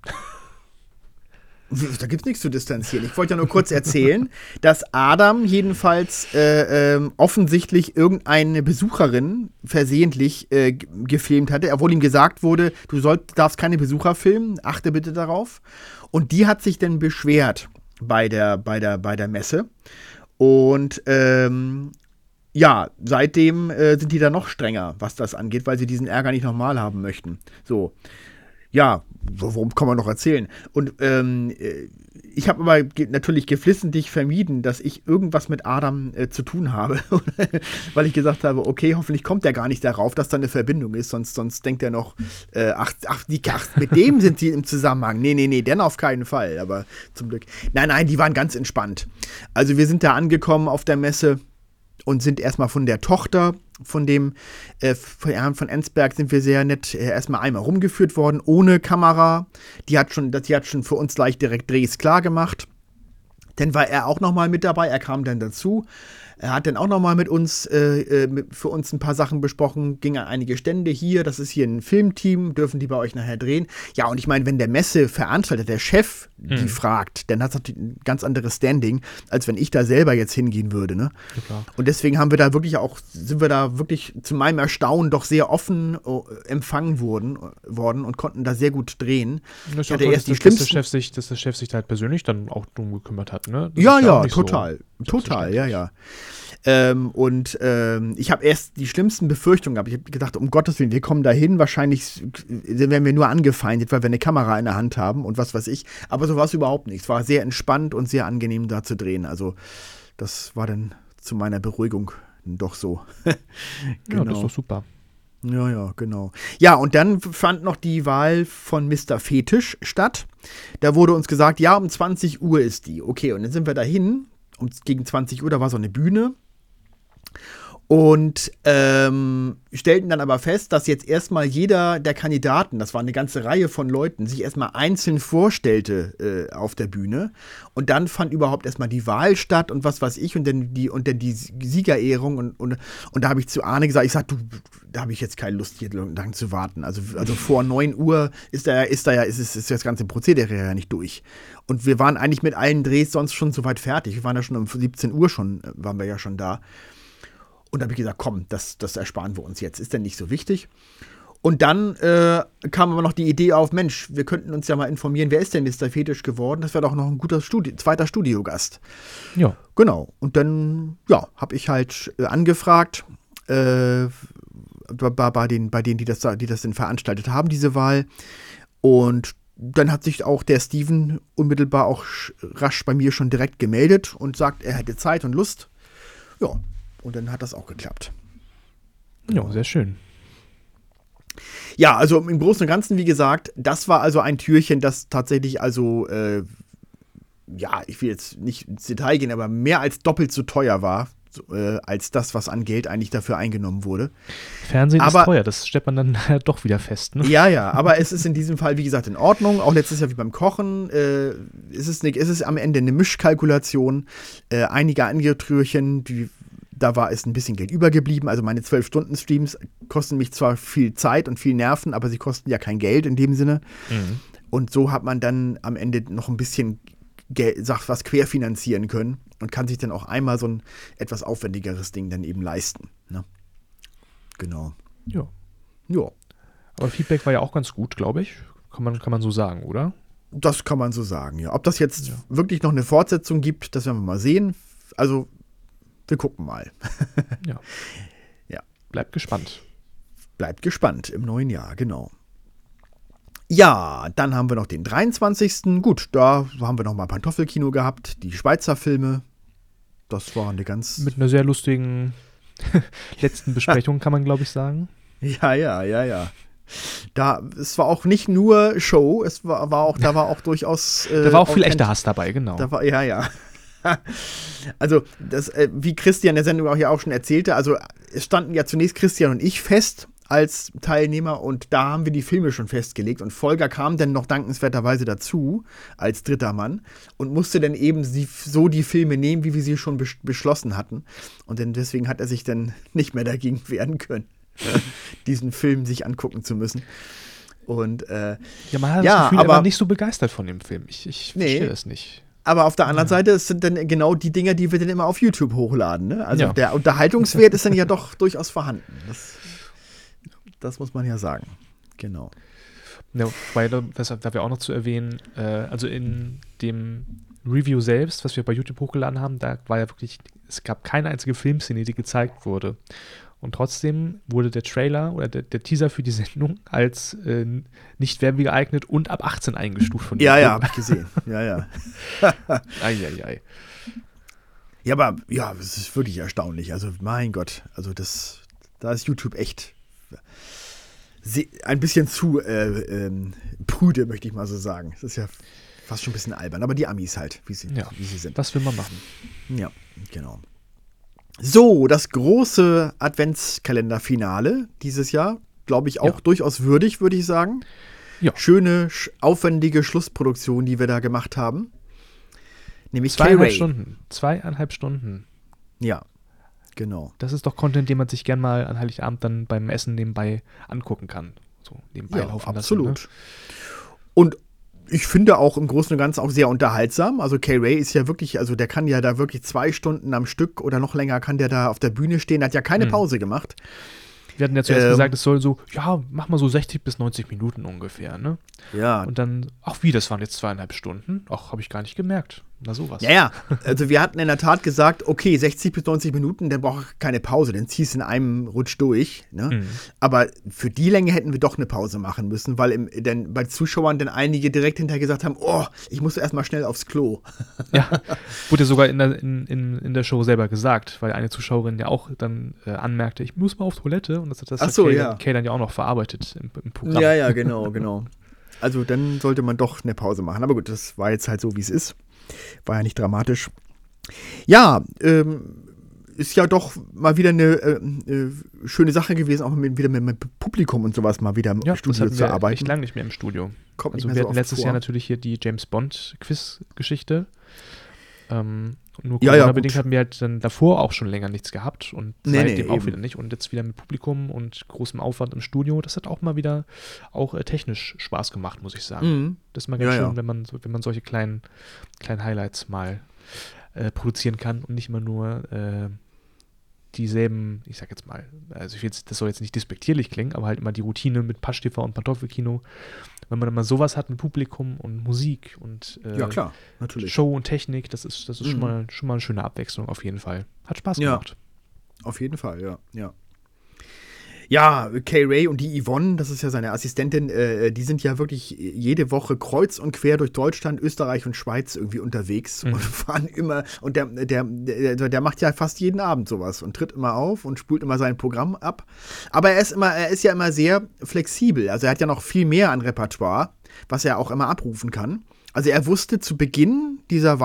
Da gibt es nichts zu distanzieren. Ich wollte ja nur kurz erzählen, dass Adam jedenfalls äh, äh, offensichtlich irgendeine Besucherin versehentlich äh, gefilmt hatte, obwohl ihm gesagt wurde, du soll, darfst keine Besucher filmen, achte bitte darauf. Und die hat sich dann beschwert bei der, bei der, bei der Messe. Und ähm, ja, seitdem äh, sind die da noch strenger, was das angeht, weil sie diesen Ärger nicht nochmal haben möchten. So. Ja, worum kann man noch erzählen? Und ähm, äh, ich habe aber natürlich geflissentlich vermieden, dass ich irgendwas mit Adam äh, zu tun habe, weil ich gesagt habe, okay, hoffentlich kommt er gar nicht darauf, dass da eine Verbindung ist, sonst, sonst denkt er noch, äh, ach, ach, die, ach, mit dem sind sie im Zusammenhang. Nee, nee, nee, denn auf keinen Fall, aber zum Glück. Nein, nein, die waren ganz entspannt. Also wir sind da angekommen auf der Messe und sind erstmal von der Tochter von dem äh, von Herrn von Ensberg sind wir sehr nett äh, erstmal einmal rumgeführt worden, ohne Kamera. Die hat schon, die hat schon für uns gleich direkt Drehs klar gemacht. Dann war er auch nochmal mit dabei, er kam dann dazu. Er hat dann auch nochmal mit uns, äh, äh, mit, für uns ein paar Sachen besprochen, ging an einige Stände hier, das ist hier ein Filmteam, dürfen die bei euch nachher drehen? Ja, und ich meine, wenn der Messeveranstalter, der Chef, mhm. die fragt, dann hat das ein ganz anderes Standing, als wenn ich da selber jetzt hingehen würde, ne? Ja, und deswegen haben wir da wirklich auch, sind wir da wirklich zu meinem Erstaunen doch sehr offen äh, empfangen worden, worden und konnten da sehr gut drehen. Das ist ja erst dass, die dass, der Chef sich, dass der Chef sich halt persönlich dann auch drum gekümmert hat, ne? Das ja, ja, total. So total, ja, ja. Ähm, und ähm, ich habe erst die schlimmsten Befürchtungen gehabt. Ich habe gedacht, um Gottes Willen, wir kommen da hin, wahrscheinlich werden wir nur angefeindet, weil wir eine Kamera in der Hand haben und was weiß ich. Aber so war es überhaupt nicht. Es war sehr entspannt und sehr angenehm da zu drehen. Also das war dann zu meiner Beruhigung doch so. genau. Ja, das ist doch super. Ja, ja, genau. Ja, und dann fand noch die Wahl von Mr. Fetisch statt. Da wurde uns gesagt, ja, um 20 Uhr ist die. Okay, und dann sind wir dahin. Um, gegen 20 Uhr, da war so eine Bühne. Und ähm, stellten dann aber fest, dass jetzt erstmal jeder der Kandidaten, das war eine ganze Reihe von Leuten, sich erstmal einzeln vorstellte äh, auf der Bühne. Und dann fand überhaupt erstmal die Wahl statt und was weiß ich und dann die, und dann die Siegerehrung. Und, und, und da habe ich zu Arne gesagt, ich sag, du, da habe ich jetzt keine Lust, hier lang zu warten. Also, also vor 9 Uhr ist da, ist da ja, ist, ist, ist das ganze Prozedere ja nicht durch. Und wir waren eigentlich mit allen Drehs sonst schon soweit fertig. Wir waren ja schon um 17 Uhr schon, äh, waren wir ja schon da. Und da habe ich gesagt, komm, das, das ersparen wir uns jetzt. Ist denn nicht so wichtig? Und dann äh, kam aber noch die Idee auf, Mensch, wir könnten uns ja mal informieren, wer ist denn Mr. Fetisch geworden? Das wäre doch noch ein guter Studi zweiter Studiogast. Ja. Genau. Und dann, ja, habe ich halt äh, angefragt äh, bei, bei, den, bei denen, die das, die das denn veranstaltet haben, diese Wahl. Und dann hat sich auch der Steven unmittelbar auch rasch bei mir schon direkt gemeldet und sagt, er hätte Zeit und Lust. Ja, und dann hat das auch geklappt. Ja, sehr schön. Ja, also im Großen und Ganzen, wie gesagt, das war also ein Türchen, das tatsächlich also äh, ja, ich will jetzt nicht ins Detail gehen, aber mehr als doppelt so teuer war, äh, als das, was an Geld eigentlich dafür eingenommen wurde. Fernsehen Aber- ist teuer, das stellt man dann doch wieder fest. Ne? Ja, ja, aber es ist in diesem Fall, wie gesagt, in Ordnung. Auch letztes Jahr wie beim Kochen. Äh, ist es, ist es am Ende eine Mischkalkulation. Äh, einige Angetrührchen, die, da war es ein bisschen Geld übergeblieben. Also meine 12-Stunden-Streams kosten mich zwar viel Zeit und viel Nerven, aber sie kosten ja kein Geld in dem Sinne. Mhm. Und so hat man dann am Ende noch ein bisschen Geld, sagt, was querfinanzieren können und kann sich dann auch einmal so ein etwas aufwendigeres Ding dann eben leisten. Ne? Genau. Ja. Ja. Aber Feedback war ja auch ganz gut, glaube ich. Kann man, kann man so sagen, oder? Das kann man so sagen, ja. Ob das jetzt wirklich noch eine Fortsetzung gibt, das werden wir mal sehen. Also, wir gucken mal. Ja. Ja. Bleibt gespannt. Bleibt gespannt im neuen Jahr, genau. Ja, dann haben wir noch den 23. Gut, da haben wir noch mal Pantoffelkino gehabt, die Schweizer Filme. Das war eine ganz. Mit einer sehr lustigen letzten Besprechung, kann man, glaube ich, sagen. Ja, ja, ja, ja. Da, es war auch nicht nur Show, es war, war auch, da war auch durchaus. Äh, Da war auch viel echter Hass dabei, genau. Da war, ja, ja. Also, das, äh, wie Christian der Sendung auch ja auch schon erzählte, also es standen ja zunächst Christian und ich fest als Teilnehmer und da haben wir die Filme schon festgelegt und Volker kam dann noch dankenswerterweise dazu als dritter Mann und musste dann eben sie, so die Filme nehmen, wie wir sie schon besch beschlossen hatten und dann deswegen hat er sich dann nicht mehr dagegen wehren können, diesen Film sich angucken zu müssen. Und äh, ja, man hat Ja, das Gefühl, er aber- war nicht so begeistert von dem Film. Ich, ich Nee. verstehe das nicht. Aber auf der anderen Seite, es sind dann genau die Dinger, die wir dann immer auf YouTube hochladen. Ne? Also Ja. der Unterhaltungswert ist dann ja doch durchaus vorhanden. Das, das muss man ja sagen. Genau. Ja, weil, das darf wir auch noch zu erwähnen, äh, also in dem Review selbst, was wir bei YouTube hochgeladen haben, da war ja wirklich, es gab keine einzige Filmszene, die gezeigt wurde. Und trotzdem wurde der Trailer oder der, der Teaser für die Sendung als äh, nicht werbegeeignet und ab 18 eingestuft von Ja, ja, habe ich gesehen. Ja, ja. Eieiei. Ja, aber ja, es ist wirklich erstaunlich. Also, mein Gott, also das, da ist YouTube echt ein bisschen zu äh, ähm, prüde, möchte ich mal so sagen. Es ist ja fast schon ein bisschen albern. Aber die Amis halt, wie sie, Ja, wie sie sind. was will man machen? Ja, genau. So, das große Adventskalenderfinale dieses Jahr, glaube ich, auch Ja. durchaus würdig, würde ich sagen. Ja. Schöne, sch aufwendige Schlussproduktion, die wir da gemacht haben. Nämlich Zweieinhalb. Stunden. Zweieinhalb Stunden. Ja, genau. Das ist doch Content, den man sich gern mal an Heiligabend dann beim Essen nebenbei angucken kann. So nebenbei Ja, laufen absolut. lassen. ne? Und ich finde auch im Großen und Ganzen auch sehr unterhaltsam. Also K-Ray ist ja wirklich, also der kann ja da wirklich zwei Stunden am Stück oder noch länger kann der da auf der Bühne stehen, hat ja keine Hm. Pause gemacht. Wir hatten ja zuerst Ähm, gesagt, es soll so, ja, mach mal so 60 bis 90 Minuten ungefähr, ne? Ja, Und dann, ach wie, das waren jetzt zweieinhalb Stunden? Ach, habe ich gar nicht gemerkt. Na sowas. Ja, ja. Also wir hatten in der Tat gesagt, okay, 60 bis 90 Minuten, dann brauche ich keine Pause, dann ziehst du in einem Rutsch durch. Ne? Mhm. Aber für die Länge hätten wir doch eine Pause machen müssen, weil im, dann bei Zuschauern dann einige direkt hinterher gesagt haben, oh, ich muss erstmal schnell aufs Klo. Ja, wurde sogar in der, in, in, in der Show selber gesagt, weil eine Zuschauerin ja auch dann äh, anmerkte, ich muss mal auf Toilette und das hat das Ach so, Kay, ja. Kay dann ja auch noch verarbeitet im, im Programm. Ja, ja, genau, genau. Also dann sollte man doch eine Pause machen. Aber gut, das war jetzt halt so, wie es ist. War ja nicht dramatisch. Ja, ähm, ist ja doch mal wieder eine äh, äh, schöne Sache gewesen, auch mit, wieder mit, mit Publikum und sowas mal wieder im Ja, das Studio hatten zu arbeiten. echt lange nicht mehr im Studio. Kommt Also wir so hatten letztes vor. Jahr natürlich hier die James Bond Quiz-Geschichte. Ähm, nur Ja, ja, Corona-bedingt gut. hatten wir halt dann davor auch schon länger nichts gehabt und Nee, nee, seitdem auch eben. wieder nicht. Und jetzt wieder mit Publikum und großem Aufwand im Studio. Das hat auch mal wieder auch äh, technisch Spaß gemacht, muss ich sagen. Mhm. Das ist mal ganz Ja, schön, ja. wenn man wenn man solche kleinen, kleinen Highlights mal äh, produzieren kann und nicht immer nur äh, dieselben, ich sag jetzt mal, also ich will jetzt, das soll jetzt nicht despektierlich klingen, aber halt immer die Routine mit Pasch-TV und Pantoffelkino. Wenn man immer sowas hat mit Publikum und Musik und äh, Ja, klar, natürlich. Show und Technik, das ist, das ist schon, Mhm. mal, schon mal eine schöne Abwechslung auf jeden Fall. Hat Spaß Ja. gemacht. Auf jeden Fall, ja, ja. Ja, Kay Ray und die Yvonne, das ist ja seine Assistentin, äh, die sind ja wirklich jede Woche kreuz und quer durch Deutschland, Österreich und Schweiz irgendwie unterwegs Mhm. und fahren immer, und der, der, der, der macht ja fast jeden Abend sowas und tritt immer auf und spult immer sein Programm ab. Aber er ist immer, er ist ja immer sehr flexibel. Also er hat ja noch viel mehr an Repertoire, was er auch immer abrufen kann. Also er wusste zu Beginn dieser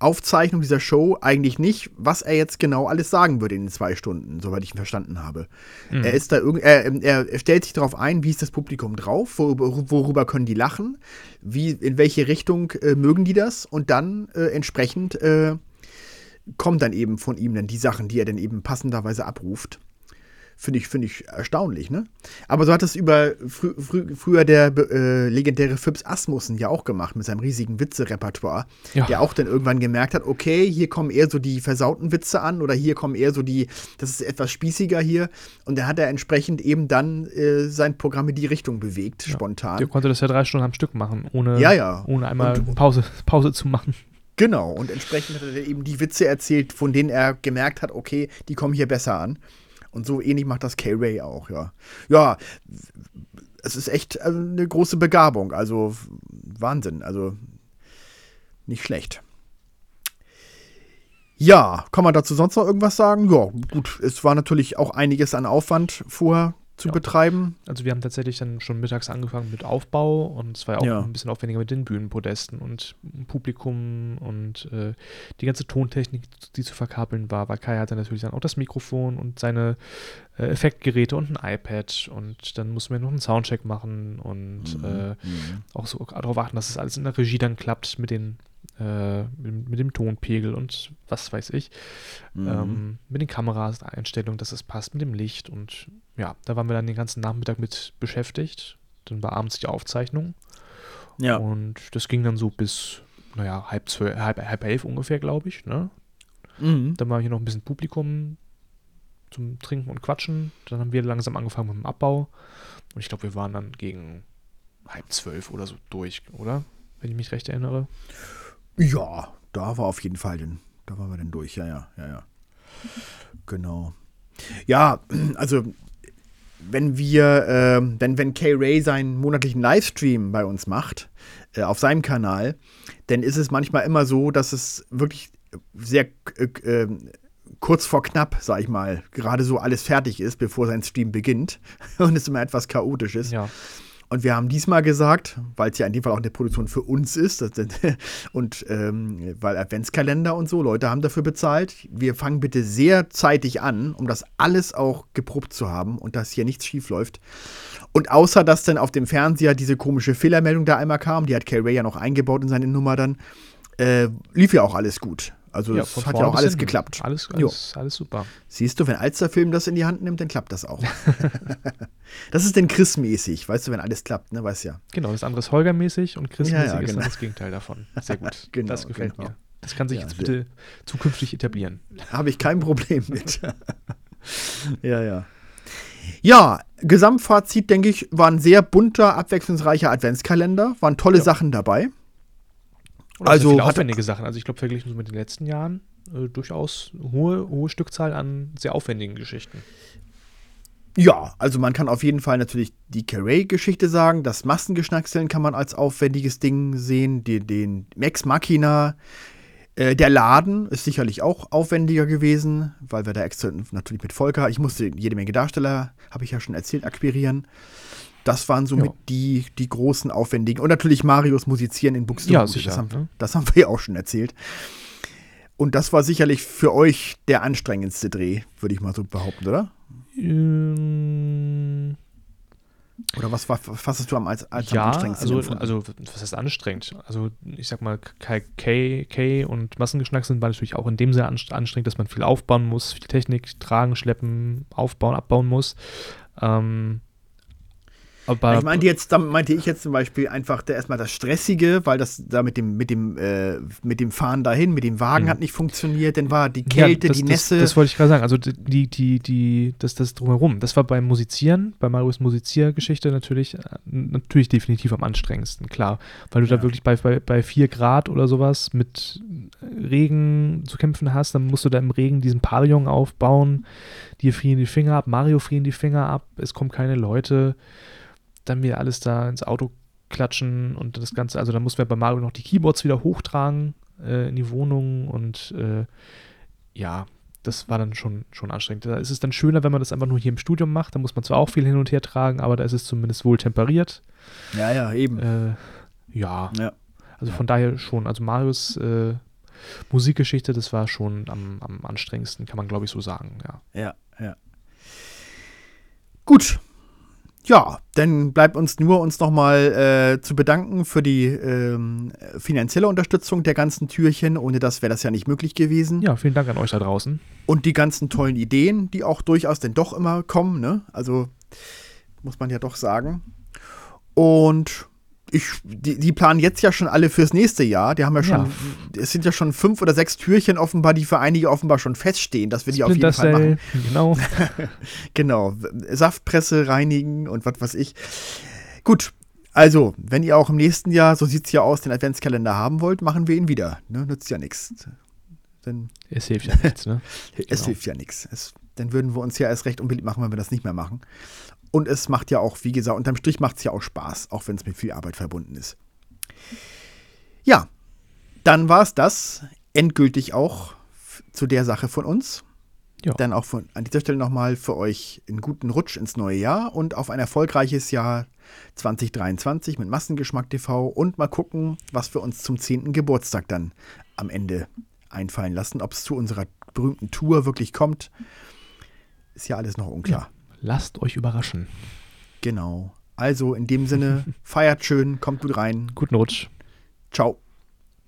Weihnachtsaufzeichnung dieser Show eigentlich nicht, was er jetzt genau alles sagen würde in den zwei Stunden, soweit ich ihn verstanden habe. Mhm. Er ist da irgend, er, er, stellt sich darauf ein, wie ist das Publikum drauf, worüber, worüber können die lachen, wie, in welche Richtung äh, mögen die das und dann äh, entsprechend äh, kommen dann eben von ihm dann die Sachen, die er dann eben passenderweise abruft. Finde ich, find ich erstaunlich, ne? Aber so hat es über frü frü früher der äh, legendäre Phipps Asmussen ja auch gemacht mit seinem riesigen Witze-Repertoire, ja. der auch dann irgendwann gemerkt hat, okay, hier kommen eher so die versauten Witze an oder hier kommen eher so die, das ist etwas spießiger hier. Und da hat er entsprechend eben dann äh, sein Programm in die Richtung bewegt, ja. spontan. Der konnte das ja drei Stunden am Stück machen, ohne, ja, ja. ohne einmal und, Pause, Pause zu machen. Genau, und entsprechend hat er eben die Witze erzählt, von denen er gemerkt hat, okay, die kommen hier besser an. Und so ähnlich macht das K-Ray auch, ja. Ja, es ist echt äh, eine große Begabung. Also Wahnsinn. Also nicht schlecht. Ja, kann man dazu sonst noch irgendwas sagen? Ja, gut, es war natürlich auch einiges an Aufwand vorher zu ja. betreiben. Also wir haben tatsächlich dann schon mittags angefangen mit Aufbau und es war ja auch ja. ein bisschen aufwendiger mit den Bühnenpodesten und Publikum und äh, die ganze Tontechnik, die zu verkabeln war. Weil Kai hatte natürlich dann auch das Mikrofon und seine äh, Effektgeräte und ein iPad und dann mussten wir noch einen Soundcheck machen und mhm. Äh, mhm. auch so darauf achten, dass es alles in der Regie dann klappt mit den äh, mit, mit, dem Tonpegel und was weiß ich. Mhm. Ähm, mit den Kameras, Einstellungen, dass es passt, mit dem Licht und ja, da waren wir dann den ganzen Nachmittag mit beschäftigt. Dann war abends die Aufzeichnung. Ja. Und das ging dann so bis, naja, halb, zwölf, halb, halb elf ungefähr, glaube ich. Ne? Mhm. Dann war hier noch ein bisschen Publikum zum Trinken und Quatschen. Dann haben wir langsam angefangen mit dem Abbau. Und ich glaube, wir waren dann gegen halb zwölf oder so durch, oder? Wenn ich mich recht erinnere. Ja, da war auf jeden Fall, denn, da waren wir dann durch, ja, ja, ja, ja. Genau. Ja, also wenn wir, äh, wenn, wenn Kay Ray seinen monatlichen Livestream bei uns macht, äh, auf seinem Kanal, dann ist es manchmal immer so, dass es wirklich sehr äh, äh kurz vor knapp, sag ich mal, gerade so alles fertig ist, bevor sein Stream beginnt und es immer etwas chaotisch ist. Ja. Und wir haben diesmal gesagt, weil es ja in dem Fall auch eine Produktion für uns ist und ähm, weil Adventskalender und so, Leute haben dafür bezahlt, wir fangen bitte sehr zeitig an, um das alles auch geprobt zu haben und dass hier nichts schief läuft. Und außer, dass dann auf dem Fernseher diese komische Fehlermeldung da einmal kam, die hat Kay Ray ja noch eingebaut in seine Nummer dann, äh, lief ja auch alles gut. Also ja, es hat ja auch alles hin. geklappt. Alles, alles, alles, super. Siehst du, wenn Alsterfilm das in die Hand nimmt, dann klappt das auch. das ist denn Chris-mäßig, weißt du, wenn alles klappt, ne, weißt ja. Genau, das andere ist Holger-mäßig und Chris-mäßig ja, ja, genau. ist dann das Gegenteil davon. Sehr gut. genau, das gefällt genau. mir. Das kann sich jetzt bitte zukünftig etablieren. Habe ich kein Problem mit. ja, ja. Ja, Gesamtfazit, denke ich, war ein sehr bunter, abwechslungsreicher Adventskalender. Waren tolle Sachen dabei. Oder also viele aufwendige Sachen. Also ich glaube, verglichen mit den letzten Jahren äh, durchaus hohe, hohe Stückzahl an sehr aufwendigen Geschichten. Ja, also man kann auf jeden Fall natürlich die Carray-Geschichte sagen. Das Massengeschnackseln kann man als aufwendiges Ding sehen. Die, den Max Machina, äh, der Laden ist sicherlich auch aufwendiger gewesen, weil wir da extra natürlich mit Volker, ich musste jede Menge Darsteller, habe ich ja schon erzählt, akquirieren. Das waren somit ja. die, die großen, aufwendigen. Und natürlich Marius Musizieren in Buxtehude. Ja, sicher. Das haben, ne? das haben wir ja auch schon erzählt. Und das war sicherlich für euch der anstrengendste Dreh, würde ich mal so behaupten, oder? Ähm oder was war, was hast du am, als, als ja, am anstrengendsten also, also was heißt anstrengend? Also ich sag mal, K, K und Massengeschnack sind natürlich auch in dem Sinne anstrengend, dass man viel aufbauen muss, viel Technik tragen, schleppen, aufbauen, abbauen muss. Ähm, aber ich meinte jetzt, da meinte ich jetzt zum Beispiel einfach da erstmal das Stressige, weil das da mit dem, mit dem, äh, mit dem Fahren dahin, mit dem Wagen mhm. hat nicht funktioniert, dann war die Kälte, ja, das, die Nässe. Das, das wollte ich gerade sagen. Also die, die, die, das, das drumherum. Das war beim Musizieren, bei Marius Musiziergeschichte natürlich, äh, natürlich definitiv am anstrengendsten, klar. Weil du ja. da wirklich bei, bei, bei 4 Grad oder sowas mit Regen zu kämpfen hast, dann musst du da im Regen diesen Pavillon aufbauen, dir frieren die Finger ab, Mario frieren die Finger ab, es kommen keine Leute dann wieder alles da ins Auto klatschen und das Ganze, also da mussten wir bei Mario noch die Keyboards wieder hochtragen äh, in die Wohnung und äh, ja, das war dann schon, schon anstrengend. Da ist es dann schöner, wenn man das einfach nur hier im Studium macht. Da muss man zwar auch viel hin und her tragen, aber da ist es zumindest wohl temperiert. Ja, ja, eben. Äh, ja. ja. Also von daher schon, also Marius äh, Musikgeschichte, das war schon am, am anstrengendsten, kann man glaube ich so sagen, ja. Ja, ja. Gut. Ja, dann bleibt uns nur, uns nochmal äh, zu bedanken für die ähm, finanzielle Unterstützung der ganzen Türchen. Ohne das wäre das ja nicht möglich gewesen. Ja, vielen Dank an euch da draußen. Und die ganzen tollen Ideen, die auch durchaus denn doch immer kommen, ne? Also muss man ja doch sagen. Und ich, die, die planen jetzt ja schon alle fürs nächste Jahr. Die haben ja schon, ja. es sind ja schon fünf oder sechs Türchen offenbar, die für einige offenbar schon feststehen, dass wir die Splinter auf jeden Fall machen. Genau. genau. Saftpresse reinigen und was weiß ich. Gut. Also, wenn ihr auch im nächsten Jahr, so sieht es ja aus, den Adventskalender haben wollt, machen wir ihn wieder. Ne? Nützt ja nichts. Es hilft ja nichts, ne? es genau. hilft ja nichts. Dann würden wir uns ja erst recht unbeliebt machen, wenn wir das nicht mehr machen. Und es macht ja auch, wie gesagt, unterm Strich macht es ja auch Spaß, auch wenn es mit viel Arbeit verbunden ist. Ja, dann war es das endgültig auch zu der Sache von uns. Ja. Dann auch von, an dieser Stelle nochmal für euch einen guten Rutsch ins neue Jahr und auf ein erfolgreiches Jahr 2023 mit Massengeschmack TV und mal gucken, was wir uns zum 10. Geburtstag dann am Ende einfallen lassen. Ob es zu unserer berühmten Tour wirklich kommt, ist ja alles noch unklar. Ja lasst euch überraschen. Genau. Also in dem Sinne, feiert schön, kommt gut rein. Guten Rutsch. Ciao.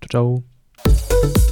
Ciao, ciao.